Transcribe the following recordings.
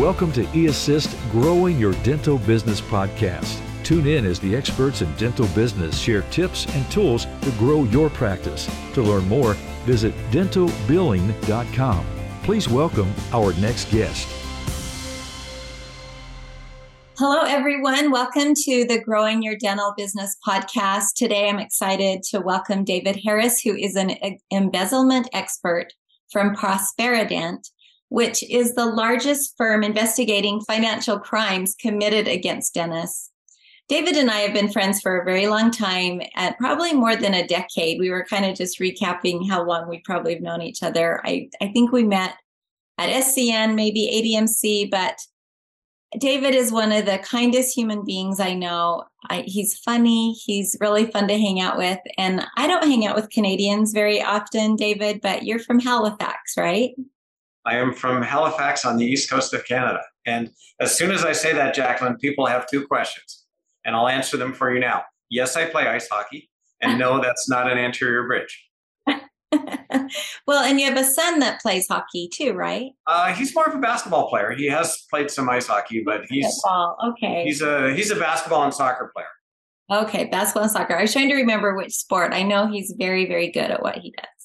Welcome to eAssist Growing Your Dental Business podcast. Tune in as the experts in dental business share tips and tools to grow your practice. To learn more, visit dentalbilling.com. Please welcome our next guest. Hello, everyone. Welcome to the Growing Your Dental Business podcast. Today, I'm excited to welcome David Harris, who is an embezzlement expert from Prosperident, which is the largest firm investigating financial crimes committed against dentists. David and I have been friends for a very long time, at probably more than a decade. We were kind of just recapping how long we probably have known each other. I, I think we met at SCN, maybe ADMC, but David is one of the kindest human beings I know. I, he's funny. He's really fun to hang out with. And I don't hang out with Canadians very often, David, but you're from Halifax, right? I am from Halifax on the east coast of Canada. And as soon as I say that, Jacqueline, people have two questions, and I'll answer them for you now. Yes, I play ice hockey, and no, that's not an anterior bridge. well, and you have a son that plays hockey too, right? Uh, he's more of a basketball player. He has played some ice hockey, but he's Football. okay. He's a he's a basketball and soccer player. Okay, basketball and soccer. I was trying to remember which sport. I know he's very very good at what he does.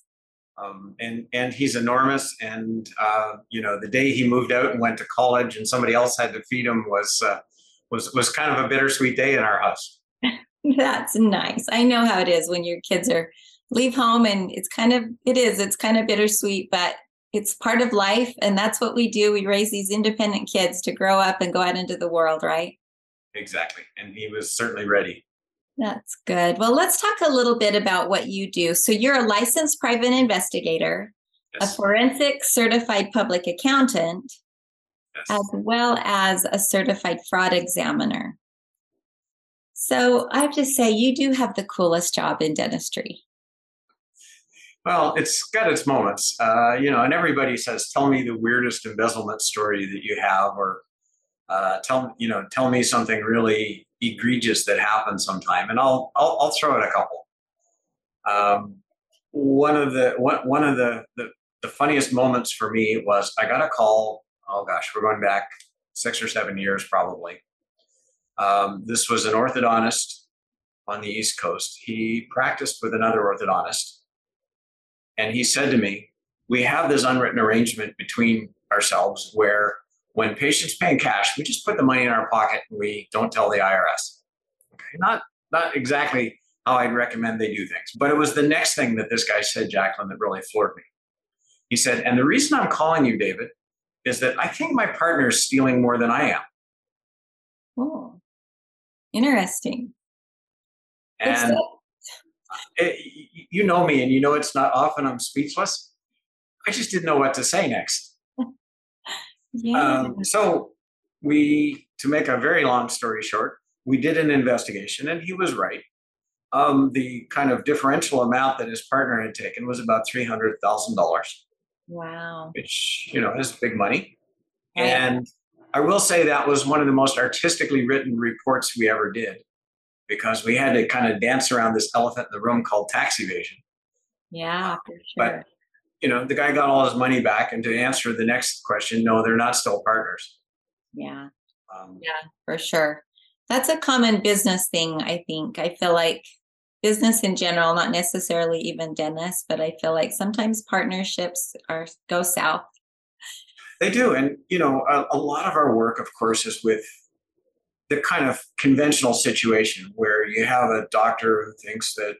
Um, and and he's enormous. And uh, you know, the day he moved out and went to college, and somebody else had to feed him was uh, was was kind of a bittersweet day in our house. That's nice. I know how it is when your kids are leave home and it's kind of it is it's kind of bittersweet but it's part of life and that's what we do we raise these independent kids to grow up and go out into the world right exactly and he was certainly ready that's good. Well let's talk a little bit about what you do. So you're a licensed private investigator yes. a forensic certified public accountant yes. as well as a certified fraud examiner. So i have to say you do have the coolest job in dentistry. Well, it's got its moments, uh, you know, and everybody says, "Tell me the weirdest embezzlement story that you have," or uh, "Tell you know, tell me something really egregious that happened sometime," and I'll I'll, I'll throw out a couple. Um, one of the one, one of the, the the funniest moments for me was I got a call. Oh gosh, we're going back six or seven years probably. Um, this was an orthodontist on the East Coast. He practiced with another orthodontist and he said to me, We have this unwritten arrangement between ourselves where when patients pay in cash, we just put the money in our pocket and we don't tell the IRS. Okay, not not exactly how I'd recommend they do things, but it was the next thing that this guy said, Jacqueline, that really floored me. He said, and the reason I'm calling you, David, is that I think my partner is stealing more than I am. Oh, interesting. And it, you know me and you know it's not often I'm speechless. I just didn't know what to say next. Yeah. Um, so we, to make a very long story short, we did an investigation and he was right. Um, the kind of differential amount that his partner had taken was about three hundred thousand dollars. Wow! Which you know is big money, right. and I will say that was one of the most artistically written reports we ever did because we had to kind of dance around this elephant in the room called tax evasion. Yeah, for sure. But you know, the guy got all his money back, and to answer the next question, no, they're not still partners. Yeah, um, yeah, for sure. That's a common business thing. I think. I feel like business in general, not necessarily even dentists, but I feel like sometimes partnerships are go south. They do, and you know, a, a lot of our work, of course, is with the kind of conventional situation where you have a doctor who thinks that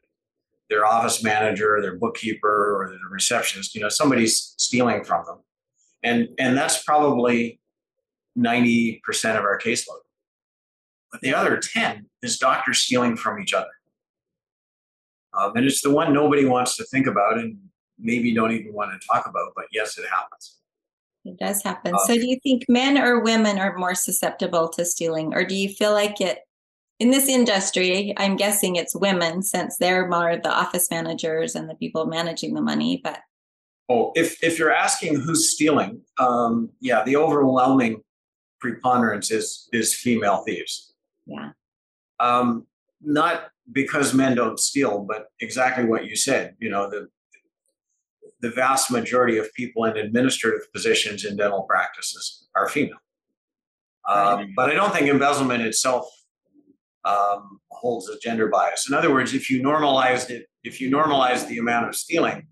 their office manager, their bookkeeper, or their receptionist, you know, somebody's stealing from them. And and that's probably 90% of our caseload. But the other 10 is doctors stealing from each other. Um, and it's the one nobody wants to think about and maybe don't even want to talk about, but yes, it happens. It does happen. Uh, so, do you think men or women are more susceptible to stealing, or do you feel like it in this industry? I'm guessing it's women since they're more the office managers and the people managing the money. But oh, if if you're asking who's stealing, um, yeah, the overwhelming preponderance is is female thieves. Yeah. Um, not because men don't steal, but exactly what you said. You know, the the vast majority of people in administrative positions in dental practices are female. Um, but I don't think embezzlement itself um, holds a gender bias. In other words, if you normalized it, if you normalize the amount of stealing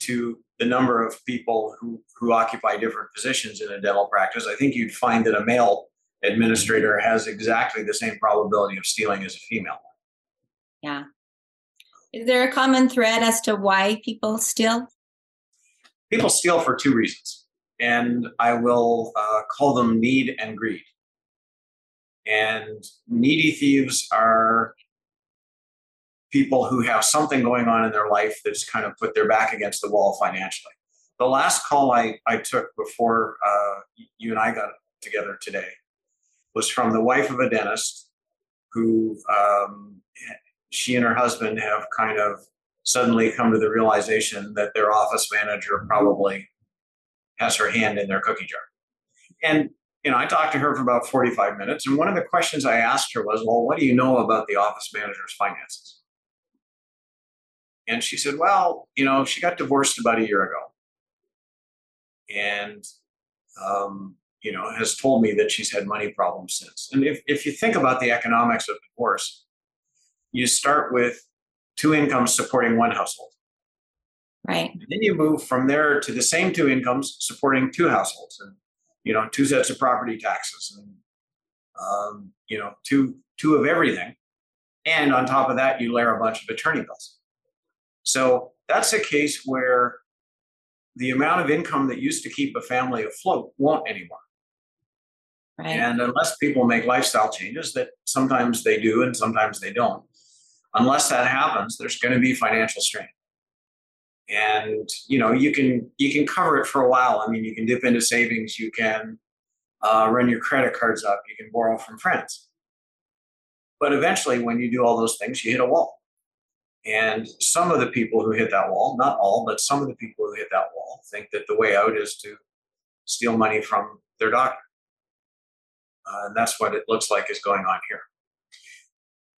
to the number of people who, who occupy different positions in a dental practice, I think you'd find that a male administrator has exactly the same probability of stealing as a female. Yeah. Is there a common thread as to why people steal? People steal for two reasons, and I will uh, call them need and greed. And needy thieves are people who have something going on in their life that's kind of put their back against the wall financially. The last call I, I took before uh, you and I got together today was from the wife of a dentist who um, she and her husband have kind of suddenly come to the realization that their office manager probably has her hand in their cookie jar. And you know, I talked to her for about 45 minutes, and one of the questions I asked her was, "Well, what do you know about the office manager's finances?" And she said, "Well, you know, she got divorced about a year ago, and um, you know, has told me that she's had money problems since. And if, if you think about the economics of divorce, you start with two incomes supporting one household. Right. And then you move from there to the same two incomes supporting two households and, you know, two sets of property taxes and, um, you know, two, two of everything. And on top of that, you layer a bunch of attorney bills. So that's a case where the amount of income that used to keep a family afloat won't anymore. Right. And unless people make lifestyle changes that sometimes they do and sometimes they don't, unless that happens, there's going to be financial strain. And you know, you can you can cover it for a while. I mean, you can dip into savings, you can uh, run your credit cards up, you can borrow from friends. But eventually, when you do all those things, you hit a wall. And some of the people who hit that wall, not all, but some of the people who hit that wall, think that the way out is to steal money from their doctor. Uh, and that's what it looks like is going on here.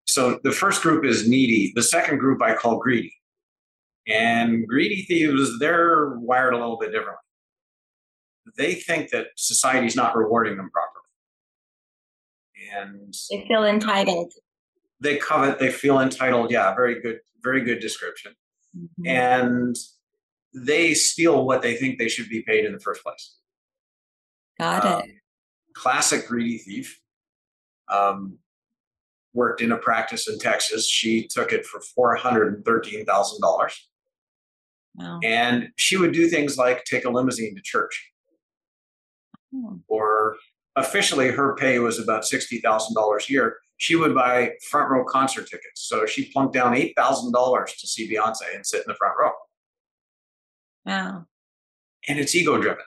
So the first group is needy. The second group I call greedy. And greedy thieves, they're wired a little bit differently. They think that society's not rewarding them properly. And they feel entitled. They covet, they feel entitled. Yeah, very good, very good description. Mm-hmm. And they steal what they think they should be paid in the first place. Got um, it. Classic greedy thief. Um, worked in a practice in Texas. She took it for $413,000. Wow. And she would do things like take a limousine to church. Hmm. Or officially, her pay was about sixty thousand dollars a year. She would buy front row concert tickets. So she plunked down eight thousand dollars to see Beyonce and sit in the front row. Wow. And it's ego driven.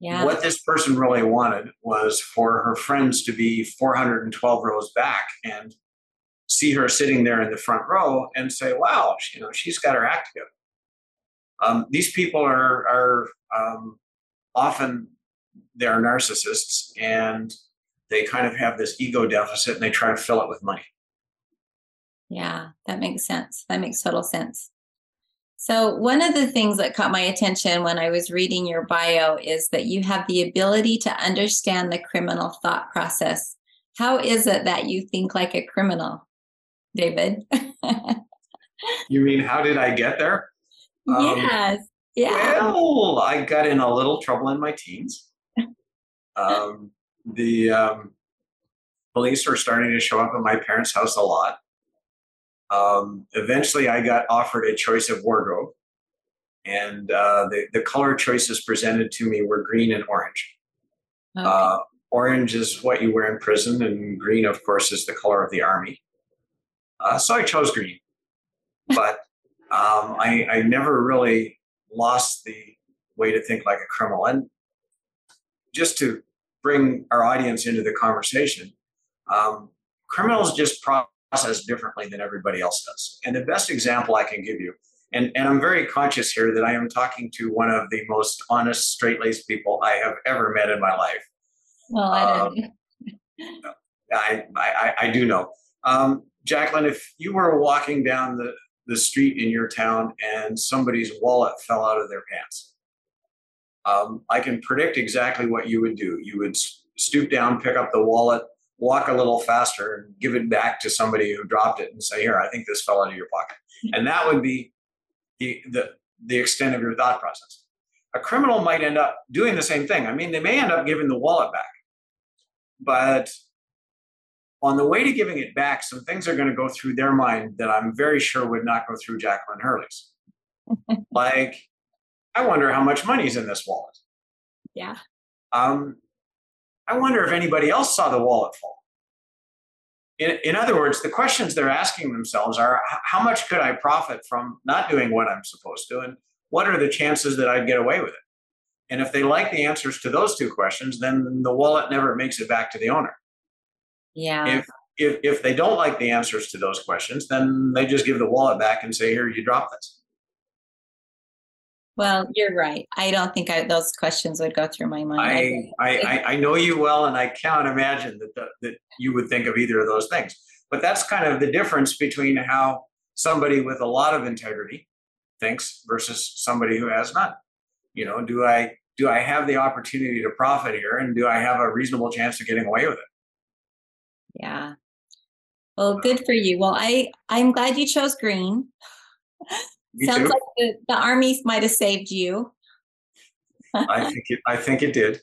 Yeah. What this person really wanted was for her friends to be 412 rows back and see her sitting there in the front row and say, "Wow, you know, she's got her act together." Um, these people are are um, often they're narcissists and they kind of have this ego deficit and they try to fill it with money. Yeah, that makes sense. That makes total sense. So, one of the things that caught my attention when I was reading your bio is that you have the ability to understand the criminal thought process. How is it that you think like a criminal, David? you mean, how did I get there? Um, yes. Yeah. Well, I got in a little trouble in my teens. Um, the um, police were starting to show up at my parents' house a lot. Um, eventually, I got offered a choice of wardrobe, and uh, the, the color choices presented to me were green and orange. Okay. Uh, orange is what you wear in prison, and green, of course, is the color of the army. Uh, so I chose green, but um, I, I never really lost the way to think like a criminal. And just to bring our audience into the conversation, um, criminals just process differently than everybody else does. And the best example I can give you, and, and I'm very conscious here that I am talking to one of the most honest, straight laced people I have ever met in my life. Well, I um, I, I, I, do know. Um, Jacqueline, if you were walking down the, the street in your town and somebody's wallet fell out of their pants, um, I can predict exactly what you would do. You would stoop down, pick up the wallet, walk a little faster, and give it back to somebody who dropped it and say, "Here, I think this fell out of your pocket," and that would be the the the extent of your thought process. A criminal might end up doing the same thing. I mean, they may end up giving the wallet back, but on the way to giving it back, some things are going to go through their mind that I'm very sure would not go through Jacqueline Hurley's. like, I wonder how much money's in this wallet. Yeah. Um, I wonder if anybody else saw the wallet fall. In, in other words, the questions they're asking themselves are how much could I profit from not doing what I'm supposed to? And what are the chances that I'd get away with it? And if they like the answers to those two questions, then the wallet never makes it back to the owner. Yeah. If if if they don't like the answers to those questions, then they just give the wallet back and say, "Here, you drop this." Well, you're right. I don't think I, those questions would go through my mind. I, I, I, know you well, and I cannot imagine that the, that you would think of either of those things. But that's kind of the difference between how somebody with a lot of integrity thinks versus somebody who has none. You know, do I do I have the opportunity to profit here, and do I have a reasonable chance of getting away with it? Yeah. Well, good for you. Well, I I'm glad you chose green. Sounds too. like the, the army might have saved you. I think it, I think it did.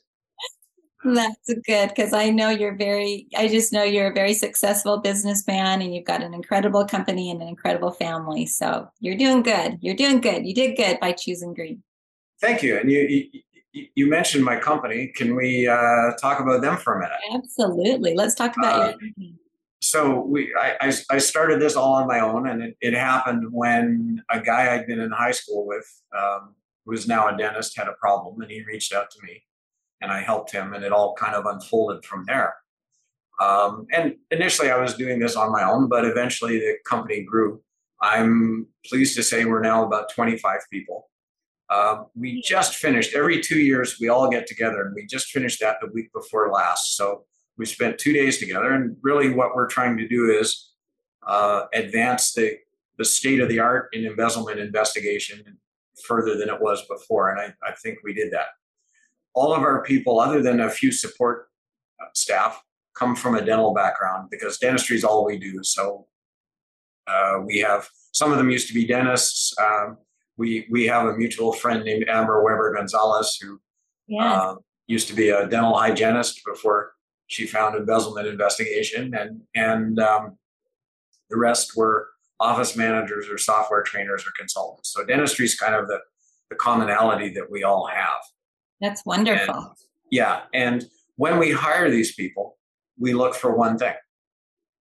That's good because I know you're very, I just know you're a very successful businessman and you've got an incredible company and an incredible family. So you're doing good. You're doing good. You did good by choosing green. Thank you. And you you, you mentioned my company. Can we uh, talk about them for a minute? Absolutely. Let's talk about Uh, your company. so we I, I, started this all on my own and it, it happened when a guy i'd been in high school with um, who is now a dentist had a problem and he reached out to me and i helped him and it all kind of unfolded from there um, and initially i was doing this on my own but eventually the company grew i'm pleased to say we're now about 25 people uh, we just finished every two years we all get together and we just finished that the week before last. So we spent two days together and really what we're trying to do is uh, advance the, the state of the art in embezzlement investigation further than it was before and I, I think we did that. All of our people other than a few support uh, staff come from a dental background because dentistry is all we do. So uh, we have some of them used to be dentists um, we we have a mutual friend named amber weber gonzalez who Yeah. uh, used to be a dental hygienist before she found embezzlement investigation, and and um, the rest were office managers or software trainers or consultants. So dentistry is kind of the the commonality that we all have. That's wonderful. And, yeah, and when we hire these people, we look for one thing,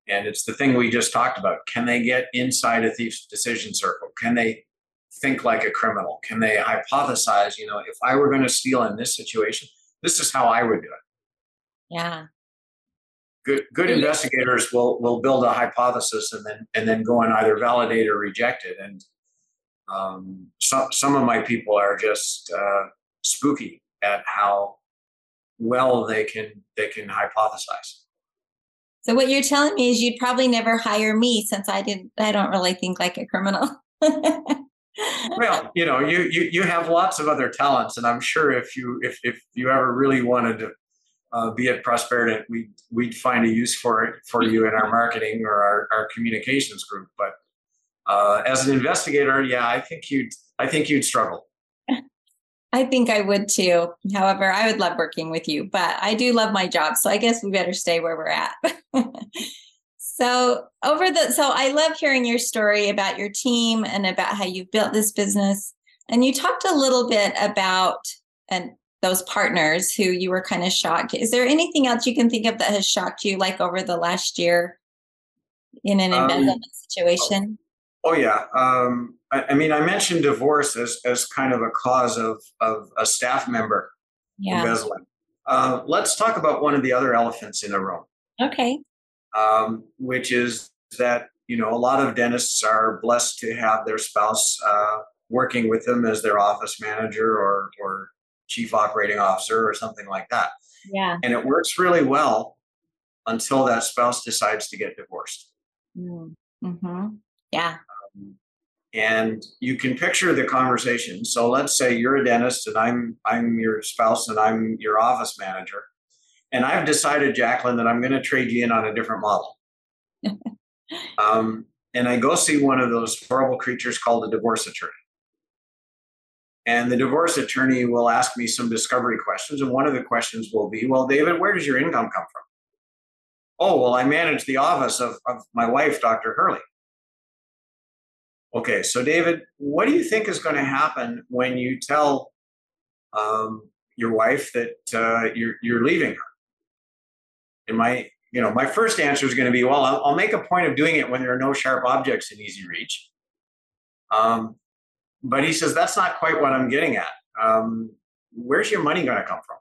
and it's the thing we just talked about. Can they get inside a thief's decision circle? Can they think like a criminal? Can they hypothesize? You know, if I were going to steal in this situation, this is how I would do it. yeah. Good, good Yeah. investigators will will build a hypothesis and then and then go and either validate or reject it. And um, some some of my people are just uh, spooky at how well they can they can hypothesize. So what you're telling me is you'd probably never hire me since I didn't I don't really think like a criminal. Well, you know, you you you have lots of other talents, and I'm sure if you if if you ever really wanted to uh, be at Prosperident, we we'd find a use for it for you in our marketing or our, our communications group. But uh, as an investigator, yeah, I think you'd I think you'd struggle. I think I would too. However, I would love working with you, but I do love my job. So I guess we better stay where we're at. so, over the so I love hearing your story about your team and about how you've built this business. And you talked a little bit about and those partners who you were kind of shocked. Is there anything else you can think of that has shocked you like over the last year in an Um, embezzlement situation? Oh yeah. Um, I, I mean, I mentioned divorce as as kind of a cause of of a staff member Yeah. embezzling. Uh, let's talk about one of the other elephants in the room. Okay. Um, which is that you know a lot of dentists are blessed to have their spouse uh, working with them as their office manager or or chief operating officer or something like that, Yeah. and it works really well until that spouse decides to get divorced. Mm-hmm. Yeah. and you can picture the conversation. So let's say you're a dentist and I'm I'm your spouse and I'm your office manager, and I've decided, Jacqueline, that I'm going to trade you in on a different model. um, and I go see one of those horrible creatures called a divorce attorney. And the divorce attorney will ask me some discovery questions. And one of the questions will be, Well, David, where does your income come from? Oh, well, I manage the office of, of my wife, Dr. Hurley. Okay, so David, what do you think is going to happen when you tell um, your wife that uh, you're, you're leaving her? And my, you know, my first answer is going to be, well, I'll, I'll, make a point of doing it when there are no sharp objects in easy reach. Um, but he says that's not quite what I'm getting at. Um, where's your money going to come from?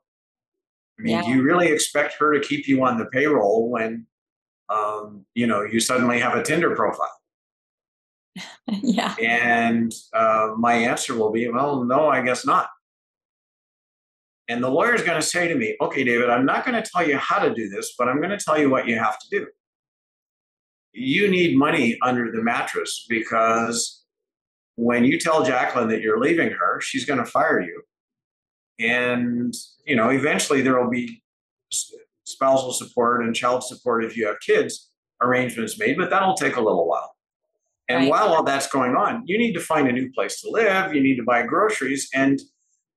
I mean, yeah. do you really expect her to keep you on the payroll when, um, you know, you suddenly have a Tinder profile? yeah. And uh, my answer will be, well, no, I guess not. And the lawyer is going to say to me, okay, David, I'm not going to tell you how to do this, but I'm going to tell you what you have to do. You need money under the mattress because when you tell Jacqueline that you're leaving her, she's going to fire you. And, you know, eventually there will be spousal support and child support if you have kids arrangements made, but that'll take a little while. And right. while all that's going on, you need to find a new place to live, you need to buy groceries, and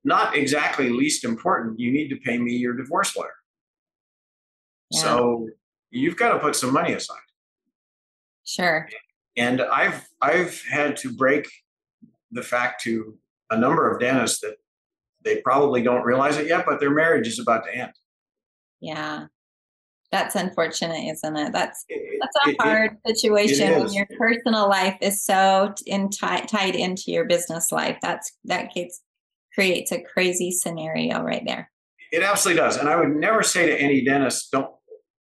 not exactly least important, you need to pay me your divorce lawyer. Yeah. So you've got to put some money aside. Sure. And I've I've had to break the fact to a number of dentists that they probably don't realize it yet, but their marriage is about to end. Yeah. That's unfortunate, isn't it? That's that's a it, hard it, situation when your personal life is so in t- tied into your business life. That's that gets creates a crazy scenario right there. It absolutely does. And I would never say to any dentist, don't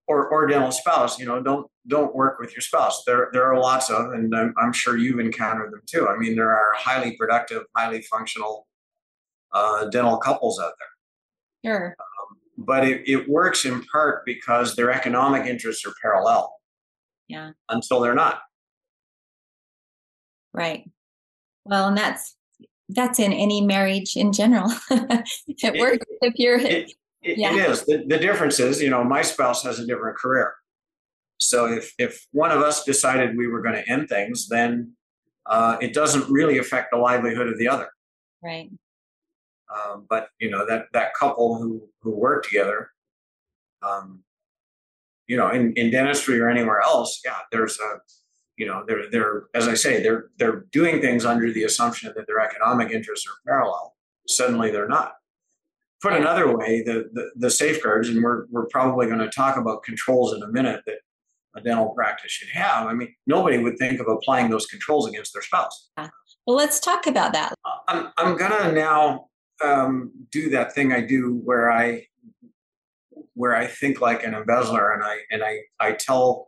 or, or dental spouse, you know, don't don't work with your spouse. There there are lots of, and I'm, I'm sure you've encountered them too. I mean, there are highly productive, highly functional uh, dental couples out there. Sure. Um, but it, it works in part because their economic interests are parallel. Yeah. Until they're not. Right. Well, and that's that's in any marriage in general. it, works if you're. It, it, yeah. it is. The, the difference is, you know, my spouse has a different career. So if if one of us decided we were going to end things, then uh, it doesn't really affect the livelihood of the other. Right. Um, but you know that that couple who who work together, um, you know, in, in dentistry or anywhere else, yeah, there's a you know they're they're as i say they're they're doing things under the assumption that their economic interests are parallel. Suddenly they're not. Put another way the the, the safeguards and we're, we're probably going to talk about controls in a minute that a dental practice should have. I mean nobody would think of applying those controls against their spouse. Well let's talk about that. Uh, i'm, I'm to now um, do that thing i do where i where i think like an embezzler and i and i i tell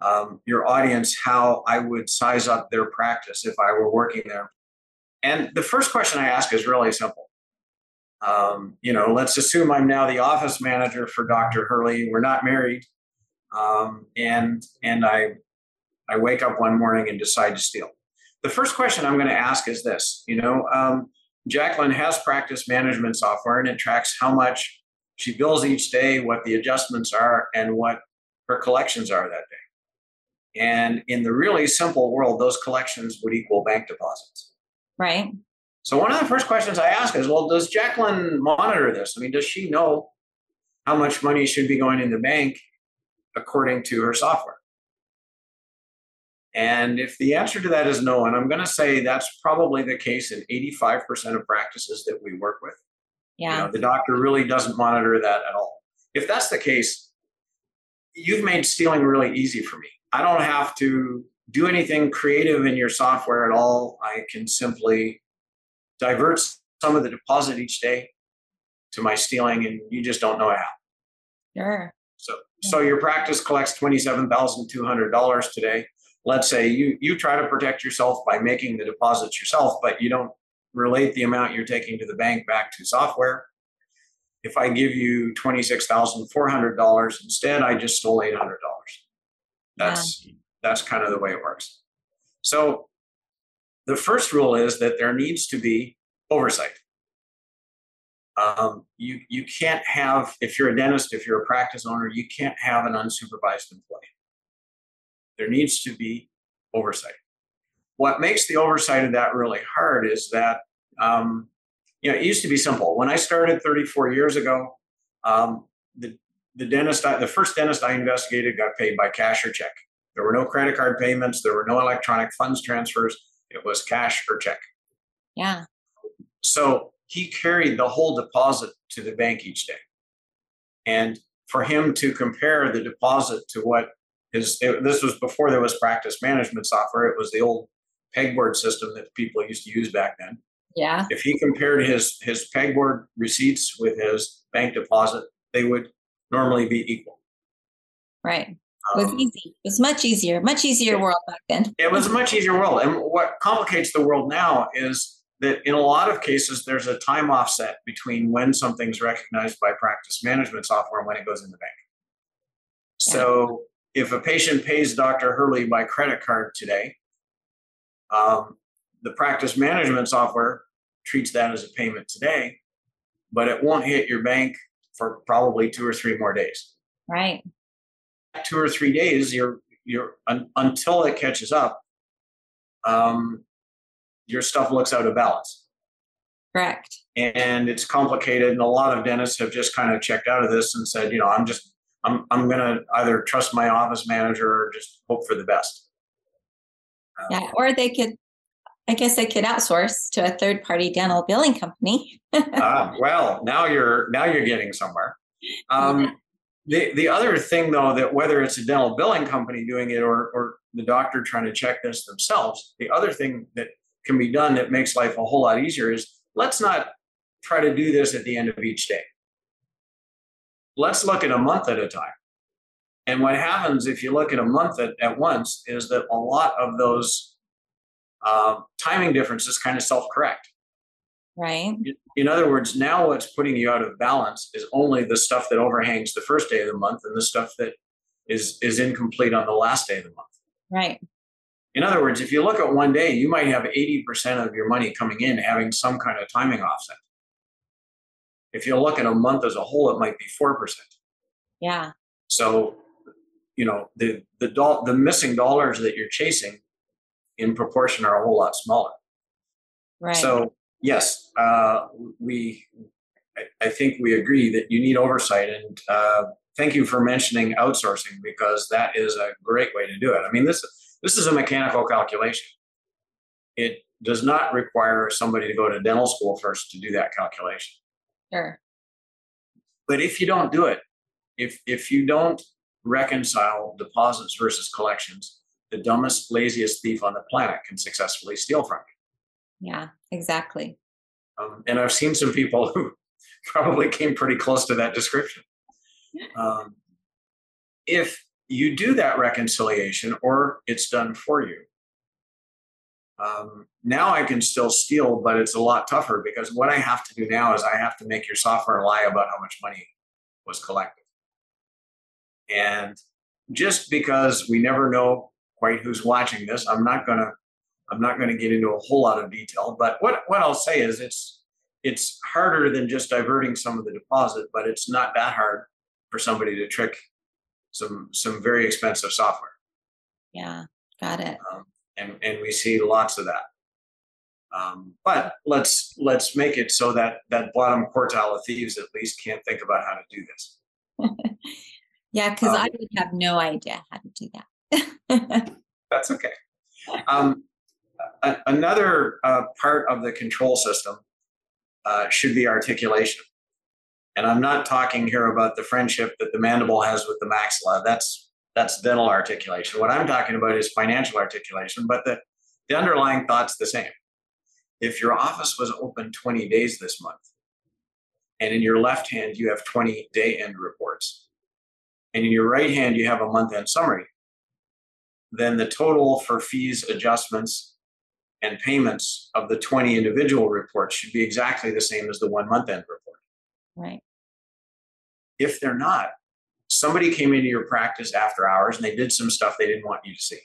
um, your audience how I would size up their practice if I were working there. And the first question I ask is really simple. Um, you know, let's assume I'm now the office manager for Dr. Hurley. We're not married, um, and and I I wake up one morning and decide to steal. The first question I'm going to ask is this. You know, um, Jacqueline has practice management software, and it tracks how much she bills each day, what the adjustments are, and what her collections are that day. And in the really simple world, those collections would equal bank deposits. Right. So one of the first questions I ask is, well, does Jacqueline monitor this? I mean, does she know how much money should be going in the bank according to her software? And if the answer to that is no, and I'm going to say that's probably the case in 85% of practices that we work with. Yeah. You know, the doctor really doesn't monitor that at all. If that's the case, you've made stealing really easy for me. I don't have to do anything creative in your software at all. I can simply divert some of the deposit each day to my stealing, and you just don't know how. Sure. So, so your practice collects twenty-seven thousand two hundred dollars today. Let's say you you try to protect yourself by making the deposits yourself, but you don't relate the amount you're taking to the bank back to software. If I give you twenty-six thousand four hundred dollars instead, I just stole eight hundred dollars. That's yeah. that's kind of the way it works. So the first rule is that there needs to be oversight. Um, you you can't have if you're a dentist, if you're a practice owner, you can't have an unsupervised employee. There needs to be oversight. What makes the oversight of that really hard is that um, you know it used to be simple. When I started 34 years ago, um, the the dentist, I, the first dentist I investigated, got paid by cash or check. There were no credit card payments. There were no electronic funds transfers. It was cash or check. Yeah. So he carried the whole deposit to the bank each day. And for him to compare the deposit to what his, it, this was before there was practice management software, it was the old pegboard system that people used to use back then. Yeah. If he compared his his pegboard receipts with his bank deposit, they would normally be equal. Right. It was um, easy. It was much easier, much easier world back then. it was a much easier world. And what complicates the world now is that in a lot of cases, there's a time offset between when something's recognized by practice management software and when it goes in the bank. Yeah. So if a patient pays Dr. Hurley by credit card today, um, the practice management software treats that as a payment today, but it won't hit your bank for probably two or three more days. Right. Two or three days, you're you're un, until it catches up. Um, your stuff looks out of balance. Correct. And it's complicated, and a lot of dentists have just kind of checked out of this and said, you know, I'm just I'm I'm gonna either trust my office manager or just hope for the best. Um, yeah, or they could I guess I could outsource to a third party dental billing company. uh, well, now you're now you're getting somewhere. Um, the the other thing though that whether it's a dental billing company doing it or or the doctor trying to check this themselves, the other thing that can be done that makes life a whole lot easier is let's not try to do this at the end of each day. Let's look at a month at a time. And what happens if you look at a month at, at once is that a lot of those uh, timing differences kind of self correct. Right. In other words, now what's putting you out of balance is only the stuff that overhangs the first day of the month and the stuff that is is incomplete on the last day of the month. Right. In other words, if you look at one day, you might have 80% of your money coming in having some kind of timing offset. If you look at a month as a whole, it might be 4%. Yeah. So, you know, the the do- the missing dollars that you're chasing in proportion are a whole lot smaller. Right. So yes, uh, we I, I, think we agree that you need oversight, and uh, thank you for mentioning outsourcing because that is a great way to do it. I mean this this is a mechanical calculation. It does not require somebody to go to dental school first to do that calculation. Sure. But if you don't do it, if if you don't reconcile deposits versus collections, the dumbest, laziest thief on the planet can successfully steal from you. Yeah, exactly. Um, and I've seen some people who probably came pretty close to that description. Um, if you do that reconciliation or it's done for you, um, now I can still steal, but it's a lot tougher because what I have to do now is I have to make your software lie about how much money was collected. And just because we never know quite who's watching this. I'm not gonna I'm not gonna get into a whole lot of detail, but what what I'll say is it's it's harder than just diverting some of the deposit, but it's not that hard for somebody to trick some some very expensive software. Yeah, got it. Um, and and we see lots of that. Um, but let's let's make it so that that bottom quartile of thieves at least can't think about how to do this. yeah, because um, I would have no idea how to do that. That's okay. Um, a- another uh, part of the control system uh, should be articulation. And I'm not talking here about the friendship that the mandible has with the maxilla. That's that's dental articulation. What I'm talking about is financial articulation, but the, the underlying thought's the same. If your office was open 20 days this month, and in your left hand you have 20 day end reports, and in your right hand you have a month end summary, then the total for fees, adjustments, and payments of the 20 individual reports should be exactly the same as the one month end report. Right. If they're not, somebody came into your practice after hours and they did some stuff they didn't want you to see.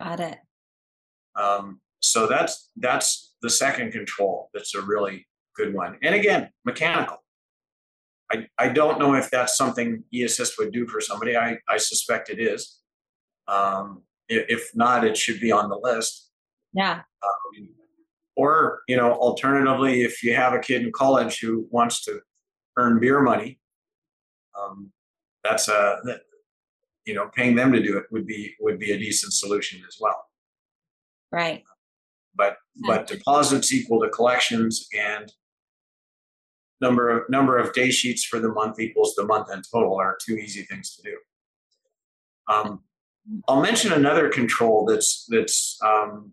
Got it. Um, so that's that's the second control that's a really good one. And again, mechanical. I, I don't know if that's something eAssist would do for somebody. I, I suspect it is. Um, if not, it should be on the list. Yeah. Um, or, you know, alternatively, if you have a kid in college who wants to earn beer money, um, that's a, that, you know, paying them to do it would be would be a decent solution as well. Right. But but deposits equal to collections and number of number of day sheets for the month equals the month end total are two easy things to do. Um, I'll mention another control that's that's um,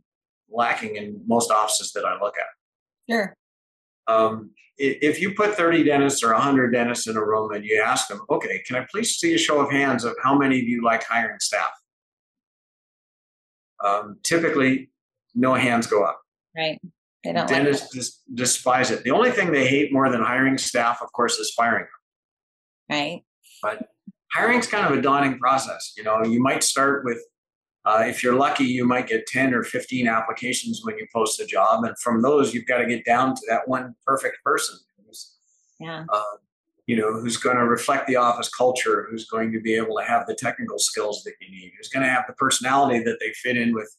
lacking in most offices that I look at. Sure. Um, if you put 30 dentists or 100 dentists in a room and you ask them, okay, can I please see a show of hands of how many of you like hiring staff? Um, typically, no hands go up. Right. They don't dentists like despise it. The only thing they hate more than hiring staff, of course, is firing them. Right. But hiring's kind of a daunting process. You know, you might start with, uh, if you're lucky, you might get 10 or 15 applications when you post a job. And from those, you've got to get down to that one perfect person who's, yeah. Uh, you know, who's going to reflect the office culture, who's going to be able to have the technical skills that you need, who's going to have the personality that they fit in with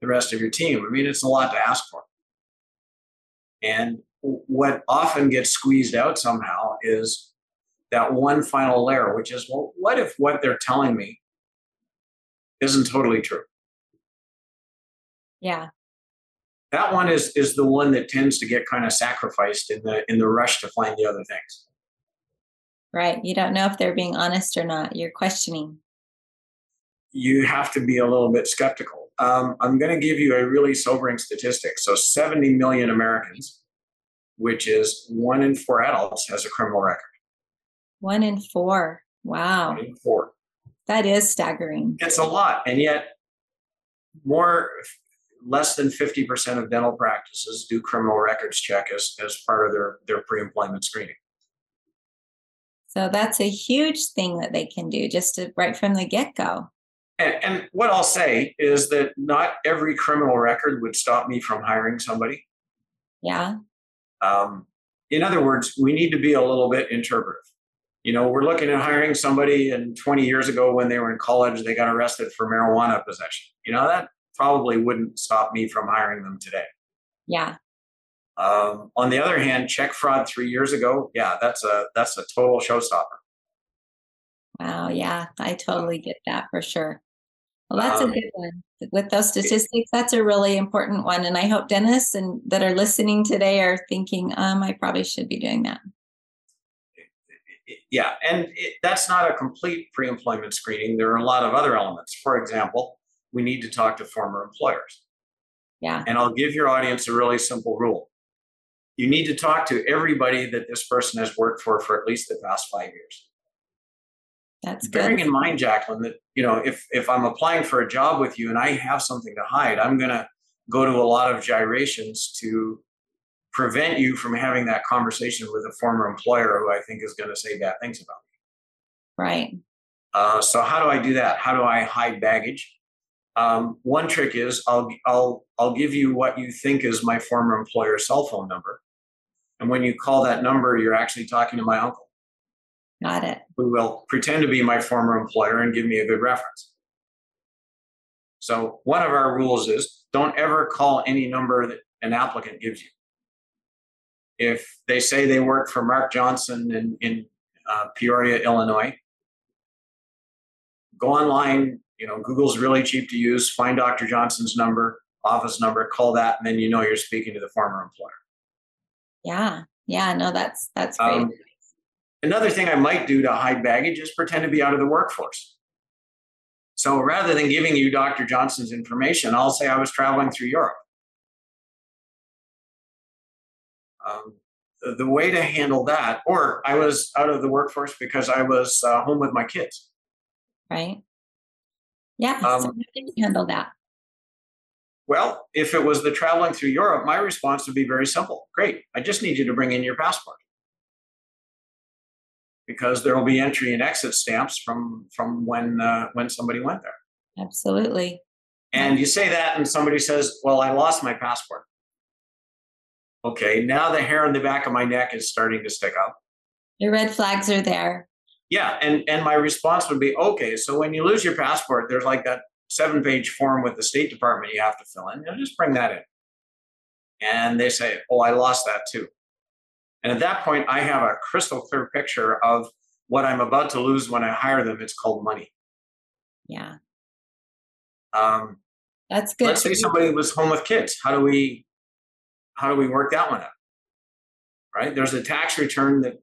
the rest of your team. I mean, it's a lot to ask for. And what often gets squeezed out somehow is that one final layer, which is, well, what if what they're telling me isn't totally true? Yeah. That one is is the one that tends to get kind of sacrificed in the in the rush to find the other things. Right. You don't know if they're being honest or not. You're questioning. You have to be a little bit skeptical um, I'm going to give you a really sobering statistic. So, 70 million Americans, which is one in four adults, has a criminal record. One in four. Wow. One in four. That is staggering. It's a lot. And yet, more, less than 50% of dental practices do criminal records check as, as part of their, their pre employment screening. So, that's a huge thing that they can do just to, right from the get go. And, and, what I'll say is that not every criminal record would stop me from hiring somebody. Yeah. Um, in other words, we need to be a little bit interpretive. You know, we're looking at hiring somebody, and 20 years ago when they were in college, they got arrested for marijuana possession. You know, that probably wouldn't stop me from hiring them today. Yeah. Um, on the other hand, check fraud three years ago, yeah, that's a that's a total showstopper. Wow, yeah, I totally get that for sure. Well, that's um, a good one. With those statistics, that's a really important one. And I hope dentists and that are listening today are thinking, um, I probably should be doing that. Yeah, and it, that's not a complete pre-employment screening. There are a lot of other elements. For example, we need to talk to former employers. Yeah. And I'll give your audience a really simple rule. You need to talk to everybody that this person has worked for for at least the past five years. That's bearing good. in mind, Jacqueline, that you know if if I'm applying for a job with you and I have something to hide, I'm gonna go to a lot of gyrations to prevent you from having that conversation with a former employer who I think is going to say bad things about me. Right. Uh, so how do I do that? How do I hide baggage? Um, one trick is I'll I'll I'll give you what you think is my former employer's cell phone number, and when you call that number, you're actually talking to my uncle. Got it. Who will pretend to be my former employer and give me a good reference. So, one of our rules is don't ever call any number that an applicant gives you. If they say they work for Mark Johnson in, in uh, Peoria, Illinois, go online. You know, Google's really cheap to use. Find Dr. Johnson's number, office number, call that, and then you know you're speaking to the former employer. Yeah, yeah, no, that's that's great. Um, Another thing I might do to hide baggage is pretend to be out of the workforce. So rather than giving you Dr. Johnson's information, I'll say I was traveling through Europe. Um, the, the, way to handle that, or I was out of the workforce because I was uh, home with my kids. Right. Yeah. Um, so how did you handle that? Well, if it was the traveling through Europe, my response would be very simple. Great. I just need you to bring in your passport because there will be entry and exit stamps from from when uh, when somebody went there. Absolutely. And you say that, and somebody says, "Well, I lost my passport." Okay, now the hair on the back of my neck is starting to stick up. Your red flags are there. Yeah, and and my response would be, okay, so when you lose your passport, there's like that seven page form with the State Department you have to fill in. You know, just bring that in. And they say, oh, I lost that too. And at that point, I have a crystal clear picture of what I'm about to lose when I hire them. It's called money. Yeah. Um, That's good. let's say somebody was home with kids. How do we how do we work that one out? Right? There's a tax return that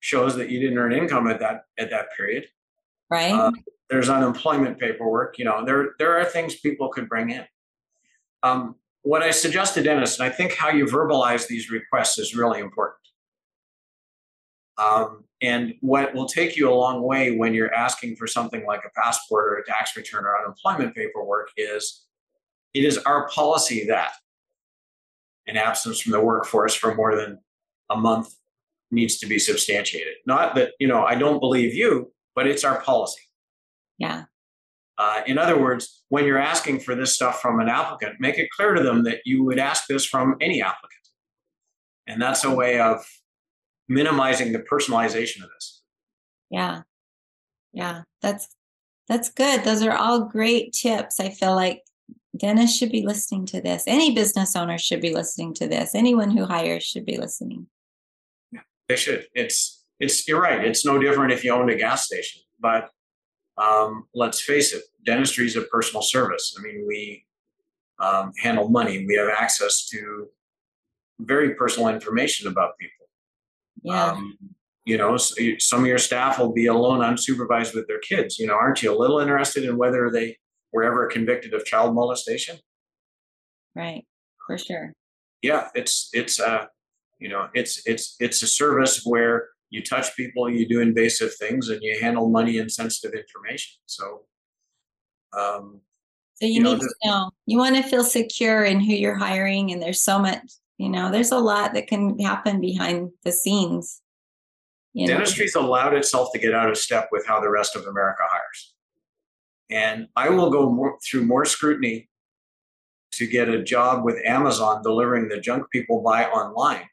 shows that you didn't earn income at that at that period. right. Uh, there's unemployment paperwork. You know, there there are things people could bring in. Um, what I suggest to Dennis, and I think how you verbalize these requests is really important. Um, and what will take you a long way when you're asking for something like a passport or a tax return or unemployment paperwork is it is our policy that an absence from the workforce for more than a month needs to be substantiated. Not that, you know, I don't believe you, but it's our policy. yeah. Uh, in other words, when you're asking for this stuff from an applicant, make it clear to them that you would ask this from any applicant. And that's a way of minimizing the personalization of this. Yeah. Yeah. That's that's good. Those are all great tips. I feel like Dennis should be listening to this. Any business owner should be listening to this. Anyone who hires should be listening. They should. It's it's you're right. It's no different if you owned a gas station. But um, let's face it, dentistry is a personal service. I mean, we um, handle money. We have access to very personal information about people. Yeah. Um, you know, some of your staff will be alone unsupervised with their kids. You know, aren't you a little interested in whether they were ever convicted of child molestation? right. For sure. Yeah, it's it's uh, you know, it's it's it's a service where you touch people, you do invasive things, and you handle money and sensitive information. So, um, So you, You know, need to know. You want to feel secure in who you're hiring, and there's so much. You know, there's a lot that can happen behind the scenes. You know, dentistry's allowed itself to get out of step with how the rest of America hires. And I will go more, through more scrutiny to get a job with Amazon delivering the junk people buy online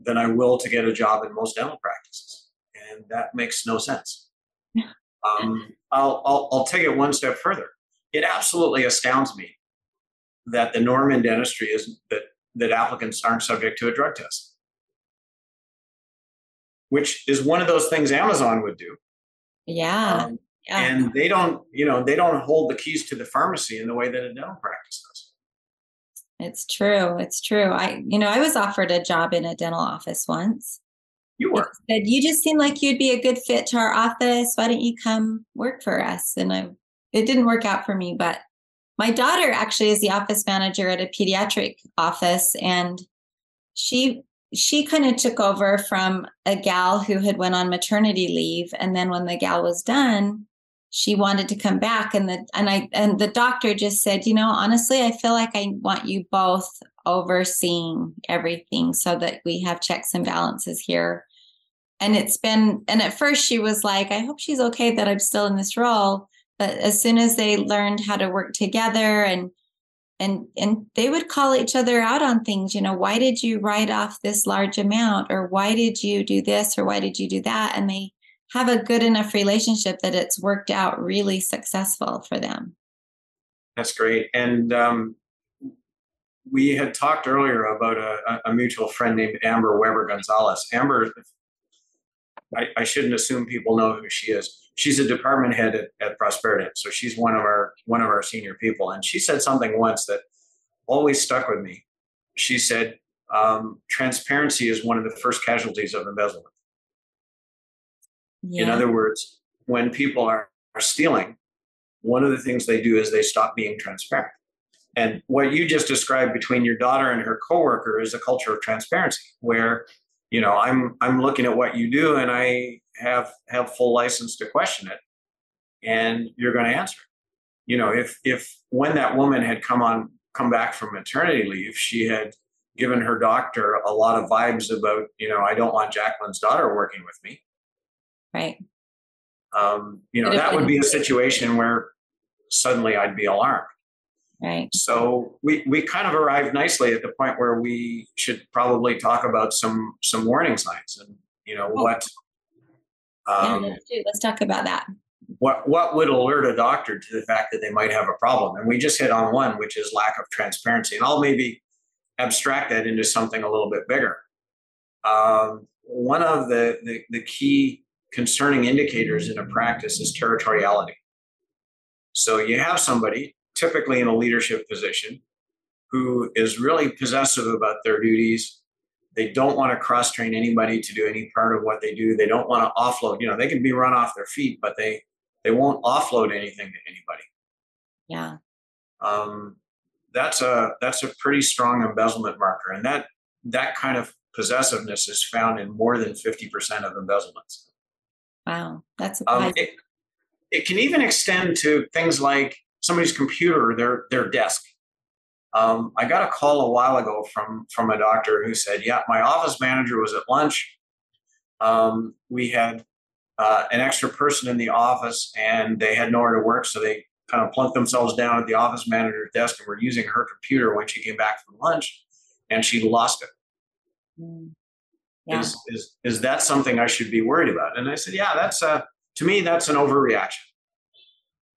than I will to get a job in most dental practices. And that makes no sense. Um, I'll, I'll, I'll take it one step further. It absolutely astounds me that the norm in dentistry is that, that applicants aren't subject to a drug test which is one of those things Amazon would do. yeah, Um, yeah. And they don't, you know, they don't hold the keys to the pharmacy in the way that a dental practice does. It's true. It's true. I, you know, I was offered a job in a dental office once. You were. Said you just seem like you'd be a good fit to our office. Why don't you come work for us? And I, it didn't work out for me. But my daughter actually is the office manager at a pediatric office, and she she kind of took over from a gal who had went on maternity leave, and then when the gal was done, she wanted to come back and the and I and the doctor just said, you know, honestly, I feel like I want you both overseeing everything so that we have checks and balances here. And it's been and at first she was like, I hope she's okay that I'm still in this role. But as soon as they learned how to work together and and and they would call each other out on things, you know, why did you write off this large amount or why did you do this or why did you do that? And they have a good enough relationship that it's worked out really successful for them. That's great. And um, we had talked earlier about a, a mutual friend named Amber Weber Gonzalez. Amber, I, I shouldn't assume people know who she is. She's a department head at, at Prosperident, so she's one of our one of our senior people. And she said something once that always stuck with me. She said, um, "Transparency is one of the first casualties of embezzlement." Yeah. In other words, when people are, are stealing, one of the things they do is they stop being transparent. And what you just described between your daughter and her coworker is a culture of transparency where, you know, I'm I'm looking at what you do and I have have full license to question it and you're going to answer. You know, if if when that woman had come on come back from maternity leave, she had given her doctor a lot of vibes about, you know, I don't want Jacqueline's daughter working with me right. um, you know, But that would be a situation where suddenly I'd be alarmed. Right. So we, we kind of arrived nicely at the point where we should probably talk about some some warning signs and you know Oh. what um, yeah, let's, let's talk about that. what what would alert a doctor to the fact that they might have a problem and we just hit on one which is lack of transparency and i'll maybe abstract that into something a little bit bigger um, one of the, the the key concerning indicators in a practice is territoriality. So you have somebody typically in a leadership position who is really possessive about their duties. They don't want to cross train anybody to do any part of what they do. They don't want to offload you know they can be run off their feet but they they won't offload anything to anybody. Yeah. um, that's a that's a pretty strong embezzlement marker and that that kind of possessiveness is found in more than 50% of embezzlements Wow. That's um, it, it can even extend to things like somebody's computer their their desk um, i got a call a while ago from from a doctor who said yeah my office manager was at lunch um, we had uh, an extra person in the office and they had nowhere to work so they kind of plunked themselves down at the office manager's desk and were using her computer when she came back from lunch and she lost it Mm. Yeah. is is is that something I should be worried about? And I said, yeah, that's a to me that's an overreaction.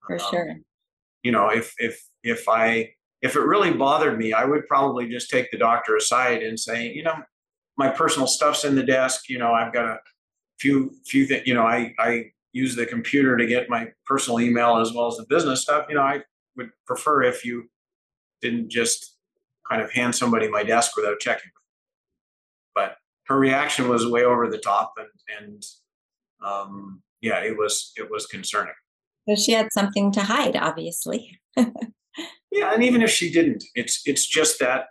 for Um, sure. You know, if if if I if it really bothered me, I would probably just take the doctor aside and say, you know, my personal stuff's in the desk. You know, I've got a few few things. You know, I I use the computer to get my personal email as well as the business stuff. You know, I would prefer if you didn't just kind of hand somebody my desk without checking. But her reaction was way over the top, and and um, yeah, it was it was concerning. So she had something to hide, obviously. Yeah, and even if she didn't, it's it's just that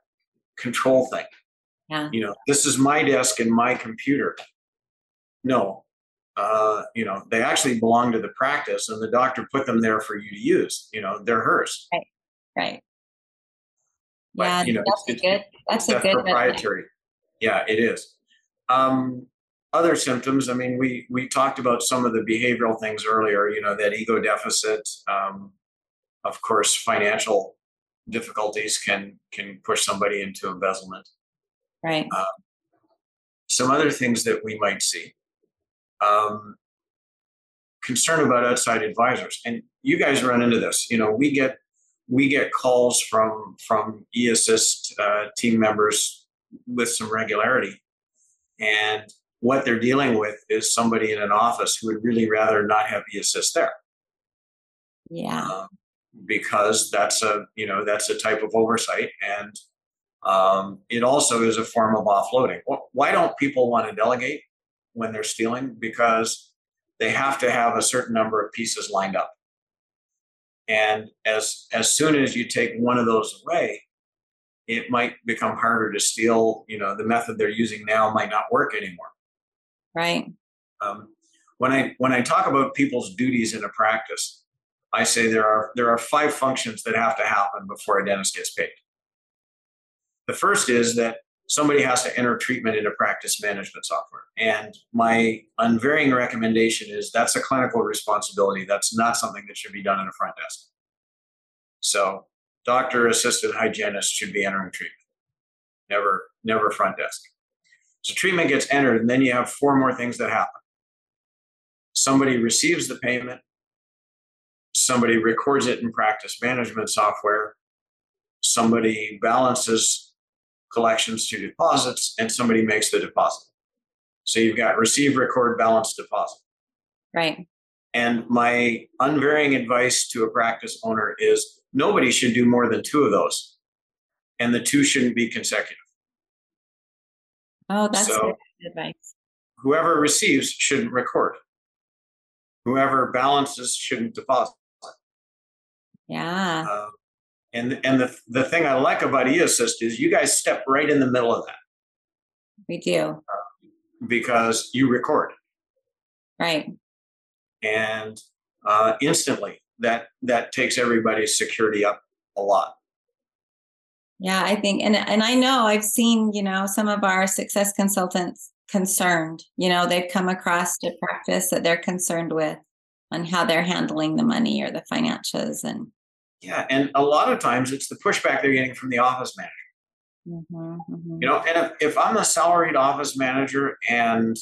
control thing. Yeah. You know, this is my desk and my computer. No, uh, you know, they actually belong to the practice, and the doctor put them there for you to use. You know, they're hers. Right. But, yeah, you know, that's a good. That's a good. proprietary. Yeah, it is. Um, other symptoms. I mean, we we talked about some of the behavioral things earlier. You know, that ego deficit. Um, of course, financial difficulties can can push somebody into embezzlement. Right. Some other things that we might see. Um, concern about outside advisors, and you guys run into this. You know, we get we get calls from from eAssist uh, team members with some regularity, and what they're dealing with is somebody in an office who would really rather not have eAssist there. Yeah. um, because that's a you know that's a type of oversight and um, it also is a form of offloading. Why don't people want to delegate when they're stealing? Because they have to have a certain number of pieces lined up. And as as soon as you take one of those away it might become harder to steal you know the method they're using now might not work anymore Right. um, when I when I talk about people's duties in a practice, I say there are there are five functions that have to happen before a dentist gets paid. The first is that somebody has to enter treatment into practice management software, and my unvarying recommendation is that's a clinical responsibility. That's not something that should be done in a front desk. So, doctor assisted hygienist should be entering treatment, never never front desk. So treatment gets entered, and then you have four more things that happen. Somebody receives the payment, somebody records it in practice management software, somebody balances collections to deposits, and somebody makes the deposit. So you've got receive, record, balance, deposit. Right. And my unvarying advice to a practice owner is nobody should do more than two of those, and the two shouldn't be consecutive. Oh, that's So- good advice. whoever receives shouldn't record. Whoever balances shouldn't deposit. Yeah. Uh, and and the the thing I like about eAssist is you guys step right in the middle of that We do. because you record Right. and uh, instantly that that takes everybody's security up a lot. Yeah, I think and and I know I've seen, you know, some of our success consultants concerned. You know, they've come across a practice that they're concerned with on how they're handling the money or the financials and Yeah, and a lot of times it's the pushback they're getting from the office manager. Mm-hmm, mm-hmm. You know, and if, if I'm a salaried office manager and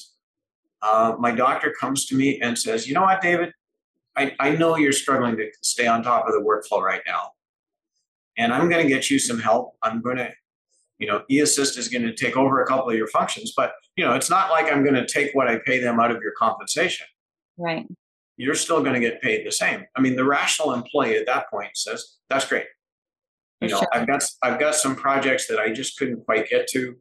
uh, my doctor comes to me and says, you know what, David, I, I know you're struggling to stay on top of the workflow right now. And I'm going to get you some help. I'm going to, you know, eAssist is going to take over a couple of your functions, but, you know, it's not like I'm going to take what I pay them out of your compensation. Right. You're still going to get paid the same. I mean, the rational employee at that point says, that's great. You know, sure. I've got I've got some projects that I just couldn't quite get to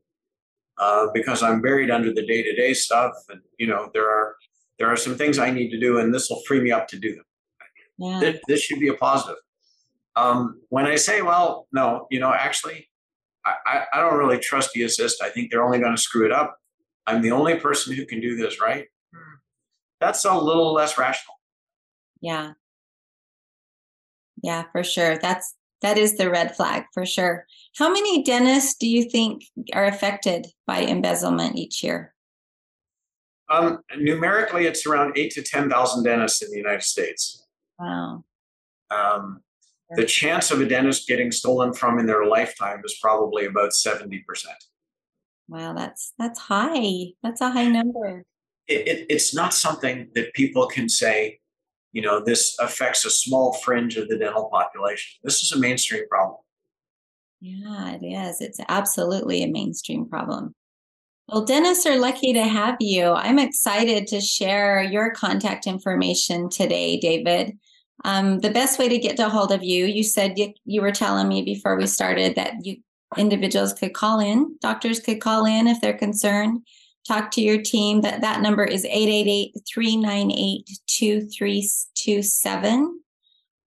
uh, because I'm buried under the day to day stuff, and you know there are there are some things I need to do, and this will free me up to do them. Yeah. This, this should be a positive. Um, when I say, well, no, you know, actually, I, I, I don't really trust the assist. I think they're only going to screw it up. I'm the only person who can do this right. That's a little less rational. Yeah. Yeah, for sure. That's that is the red flag for sure. How many dentists do you think are affected by embezzlement each year? Um, numerically, it's around eight to ten thousand dentists in the United States. Wow. Um, the chance of a dentist getting stolen from in their lifetime is probably about seventy percent. Wow, that's that's high. That's a high number. It, it, it's not something that people can say you know, this affects a small fringe of the dental population. This is a mainstream problem. Yeah, it is. It's absolutely a mainstream problem. Well, dentists are lucky to have you. I'm excited to share your contact information today, David. Um, the best way to get a hold of you, you said you, you were telling me before we started that you individuals could call in, doctors could call in if they're concerned talk to your team. That that number is 888-398-2327.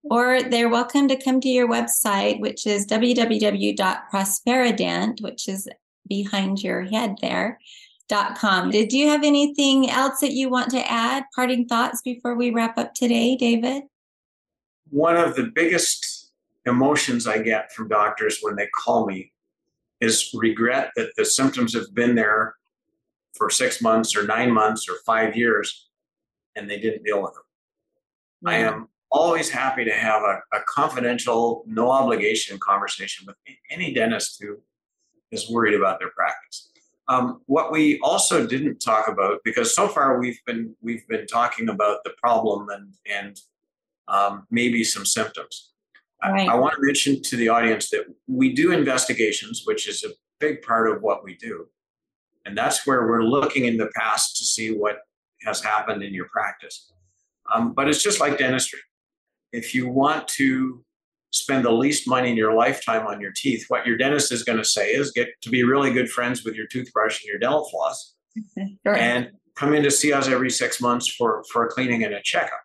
Or they're welcome to come to your website, which is www.prosperident, which is behind your head there. Dot com. Did you have anything else that you want to add? Parting thoughts before we wrap up today, David? One of the biggest emotions I get from doctors when they call me is regret that the symptoms have been there for six months or nine months or five years and they didn't deal with them. I am always happy to have a, a, confidential, no obligation conversation with any dentist who is worried about their practice. Um, what we also didn't talk about, because so far we've been we've been talking about the problem and and um, maybe some symptoms. Right. I, I want to mention to the audience that we do investigations, which is a big part of what we do. And that's where we're looking in the past to see what has happened in your practice. Um, but it's just like dentistry. If you want to spend the least money in your lifetime on your teeth, what your dentist is going to say is get to be really good friends with your toothbrush and your dental floss sure. and come in to see us every six months for, for a cleaning and a checkup.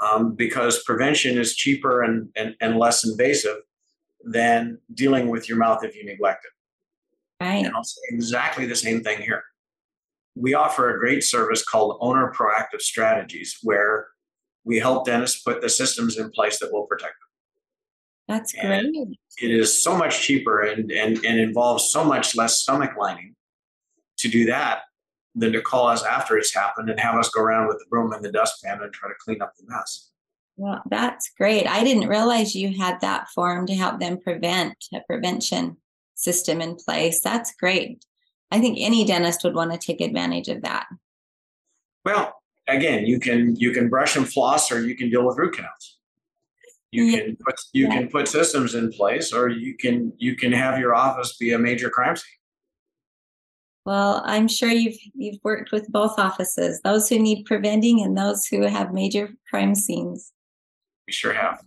Um, because prevention is cheaper and, and, and less invasive than dealing with your mouth if you neglect it. Right. And I'll say exactly the same thing here. We offer a great service called Owner Proactive Strategies, where we help dentists put the systems in place that will protect them. That's great. it is so much cheaper and, and, and involves so much less stomach lining to do that than to call us after it's happened and have us go around with the broom and the dustpan and try to clean up the mess. Well, that's great. I didn't realize you had that form to help them prevent a prevention system in place. That's great. I think any dentist would want to take advantage of that. Well, again, you can you can brush and floss, or you can deal with root canals. You yeah. can put you yeah. can put systems in place, or you can you can have your office be a major crime scene. Well, I'm sure you've you've worked with both offices, those who need preventing and those who have major crime scenes. We sure have.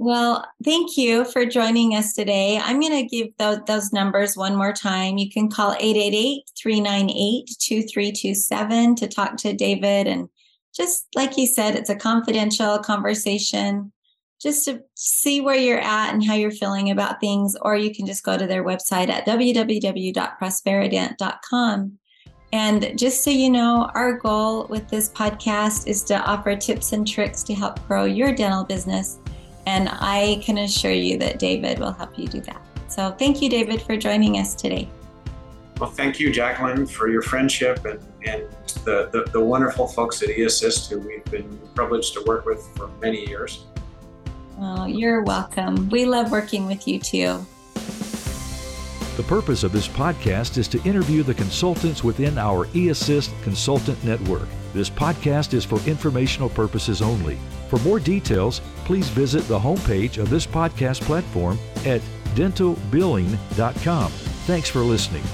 Well, thank you for joining us today. I'm going to give those, those, numbers one more time. You can call 888 398 2327 to talk to David. And just like you said, it's a confidential conversation just to see where you're at and how you're feeling about things. Or you can just go to their website at www.prosperident.com. And just so you know, our goal with this podcast is to offer tips and tricks to help grow your dental business and I can assure you that David will help you do that. So thank you, David, for joining us today. Well, thank you, Jacqueline, for your friendship and, and the, the, the wonderful folks at eAssist who we've been privileged to work with for many years. Oh, you're welcome. We love working with you too. The purpose of this podcast is to interview the consultants within our eAssist Consultant Network. This podcast is for informational purposes only. For more details, please visit the homepage of this podcast platform at dentalbilling.com. Thanks for listening.